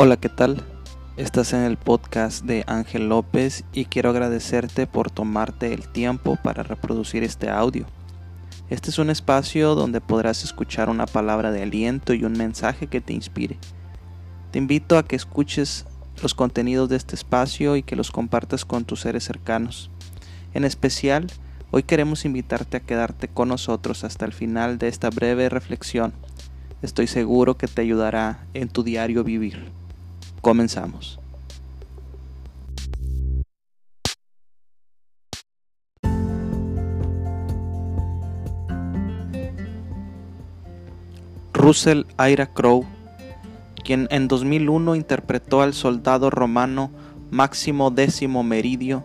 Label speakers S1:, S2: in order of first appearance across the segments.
S1: Hola, ¿qué tal? Estás en el podcast de Ángel López y quiero agradecerte por tomarte el tiempo para reproducir este audio. Este es un espacio donde podrás escuchar una palabra de aliento y un mensaje que te inspire. Te invito a que escuches los contenidos de este espacio y que los compartas con tus seres cercanos. En especial, hoy queremos invitarte a quedarte con nosotros hasta el final de esta breve reflexión. Estoy seguro que te ayudará en tu diario vivir. Comenzamos. Russell Ira Crowe, quien en 2001 interpretó al soldado romano Máximo Décimo Meridio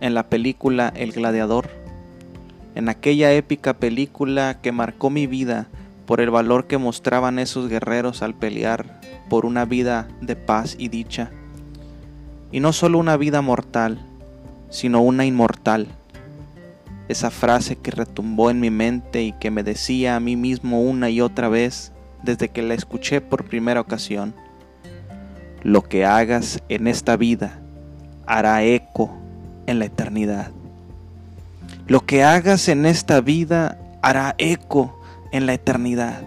S1: en la película El Gladiador. En aquella épica película que marcó mi vida por el valor que mostraban esos guerreros al pelear por una vida de paz y dicha. Y no solo una vida mortal, sino una inmortal. Esa frase que retumbó en mi mente y que me decía a mí mismo una y otra vez desde que la escuché por primera ocasión. Lo que hagas en esta vida hará eco en la eternidad. Lo que hagas en esta vida hará eco en la eternidad.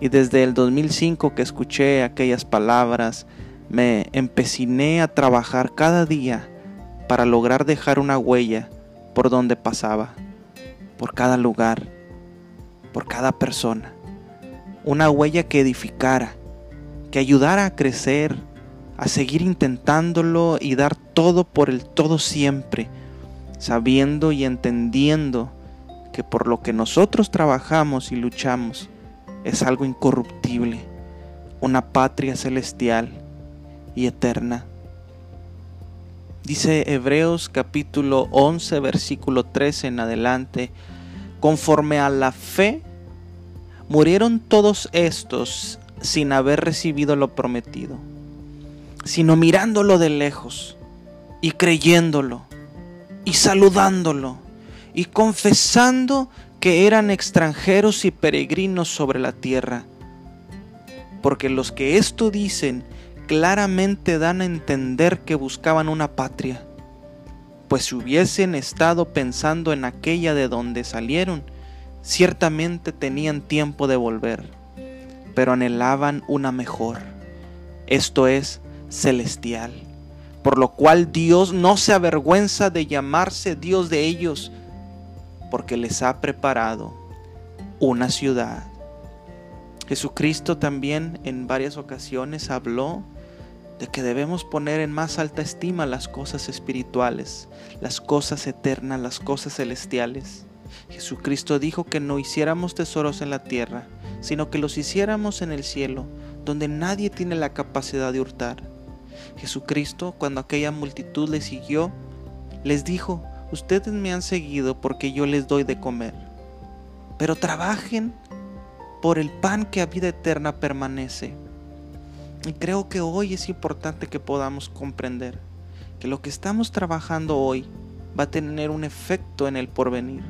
S1: Y desde el 2005 que escuché aquellas palabras, me empeciné a trabajar cada día para lograr dejar una huella por donde pasaba, por cada lugar, por cada persona. Una huella que edificara, que ayudara a crecer, a seguir intentándolo y dar todo por el todo siempre, sabiendo y entendiendo que por lo que nosotros trabajamos y luchamos es algo incorruptible, una patria celestial y eterna. Dice Hebreos capítulo 11 versículo 13 en adelante, conforme a la fe, murieron todos estos sin haber recibido lo prometido, sino mirándolo de lejos y creyéndolo y saludándolo y confesando que eran extranjeros y peregrinos sobre la tierra. Porque los que esto dicen claramente dan a entender que buscaban una patria, pues si hubiesen estado pensando en aquella de donde salieron, ciertamente tenían tiempo de volver, pero anhelaban una mejor, esto es, celestial, por lo cual Dios no se avergüenza de llamarse Dios de ellos, porque les ha preparado una ciudad. Jesucristo también en varias ocasiones habló de que debemos poner en más alta estima las cosas espirituales, las cosas eternas, las cosas celestiales. Jesucristo dijo que no hiciéramos tesoros en la tierra, sino que los hiciéramos en el cielo, donde nadie tiene la capacidad de hurtar. Jesucristo, cuando aquella multitud le siguió, les dijo, ustedes me han seguido porque yo les doy de comer. Pero trabajen por el pan que a vida eterna permanece. Y creo que hoy es importante que podamos comprender que lo que estamos trabajando hoy va a tener un efecto en el porvenir.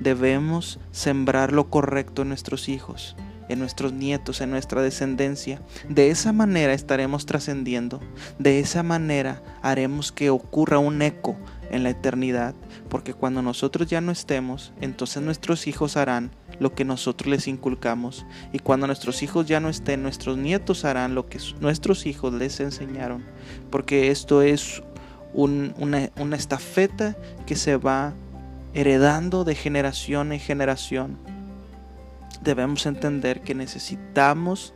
S1: Debemos sembrar lo correcto en nuestros hijos, en nuestros nietos, en nuestra descendencia. De esa manera estaremos trascendiendo. De esa manera haremos que ocurra un eco en la eternidad, porque cuando nosotros ya no estemos, entonces nuestros hijos harán lo que nosotros les inculcamos, y cuando nuestros hijos ya no estén, nuestros nietos harán lo que nuestros hijos les enseñaron, porque esto es una, estafeta que se va heredando de generación en generación. Debemos entender que necesitamos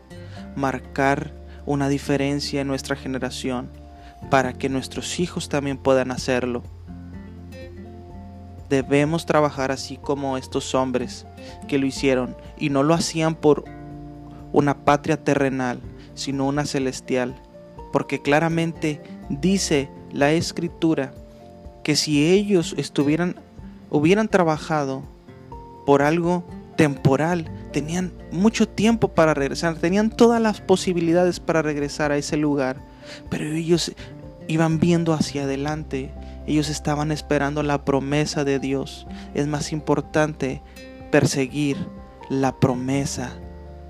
S1: marcar una diferencia en nuestra generación para que nuestros hijos también puedan hacerlo. Debemos trabajar así como estos hombres que lo hicieron y no lo hacían por una patria terrenal, sino una celestial, porque claramente dice la escritura que si ellos estuvieran hubieran trabajado por algo temporal, tenían mucho tiempo para regresar, tenían todas las posibilidades para regresar a ese lugar, pero ellos iban viendo hacia adelante ellos estaban esperando la promesa de Dios. Es más importante perseguir la promesa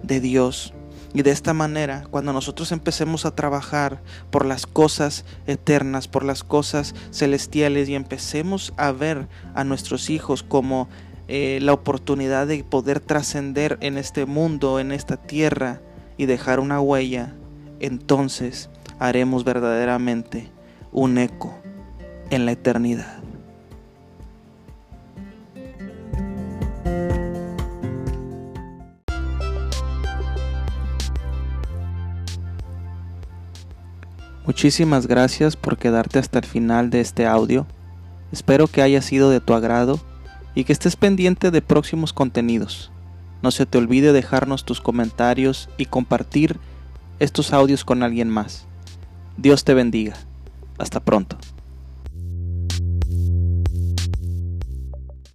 S1: de Dios. Y de esta manera, cuando nosotros empecemos a trabajar por las cosas eternas, por las cosas celestiales y empecemos a ver a nuestros hijos como eh, la oportunidad de poder trascender en este mundo, en esta tierra y dejar una huella, entonces haremos verdaderamente un eco en la eternidad. Muchísimas gracias por quedarte hasta el final de este audio. Espero que haya sido de tu agrado y que estés pendiente de próximos contenidos. No se te olvide dejarnos tus comentarios y compartir estos audios con alguien más. Dios te bendiga. Hasta pronto.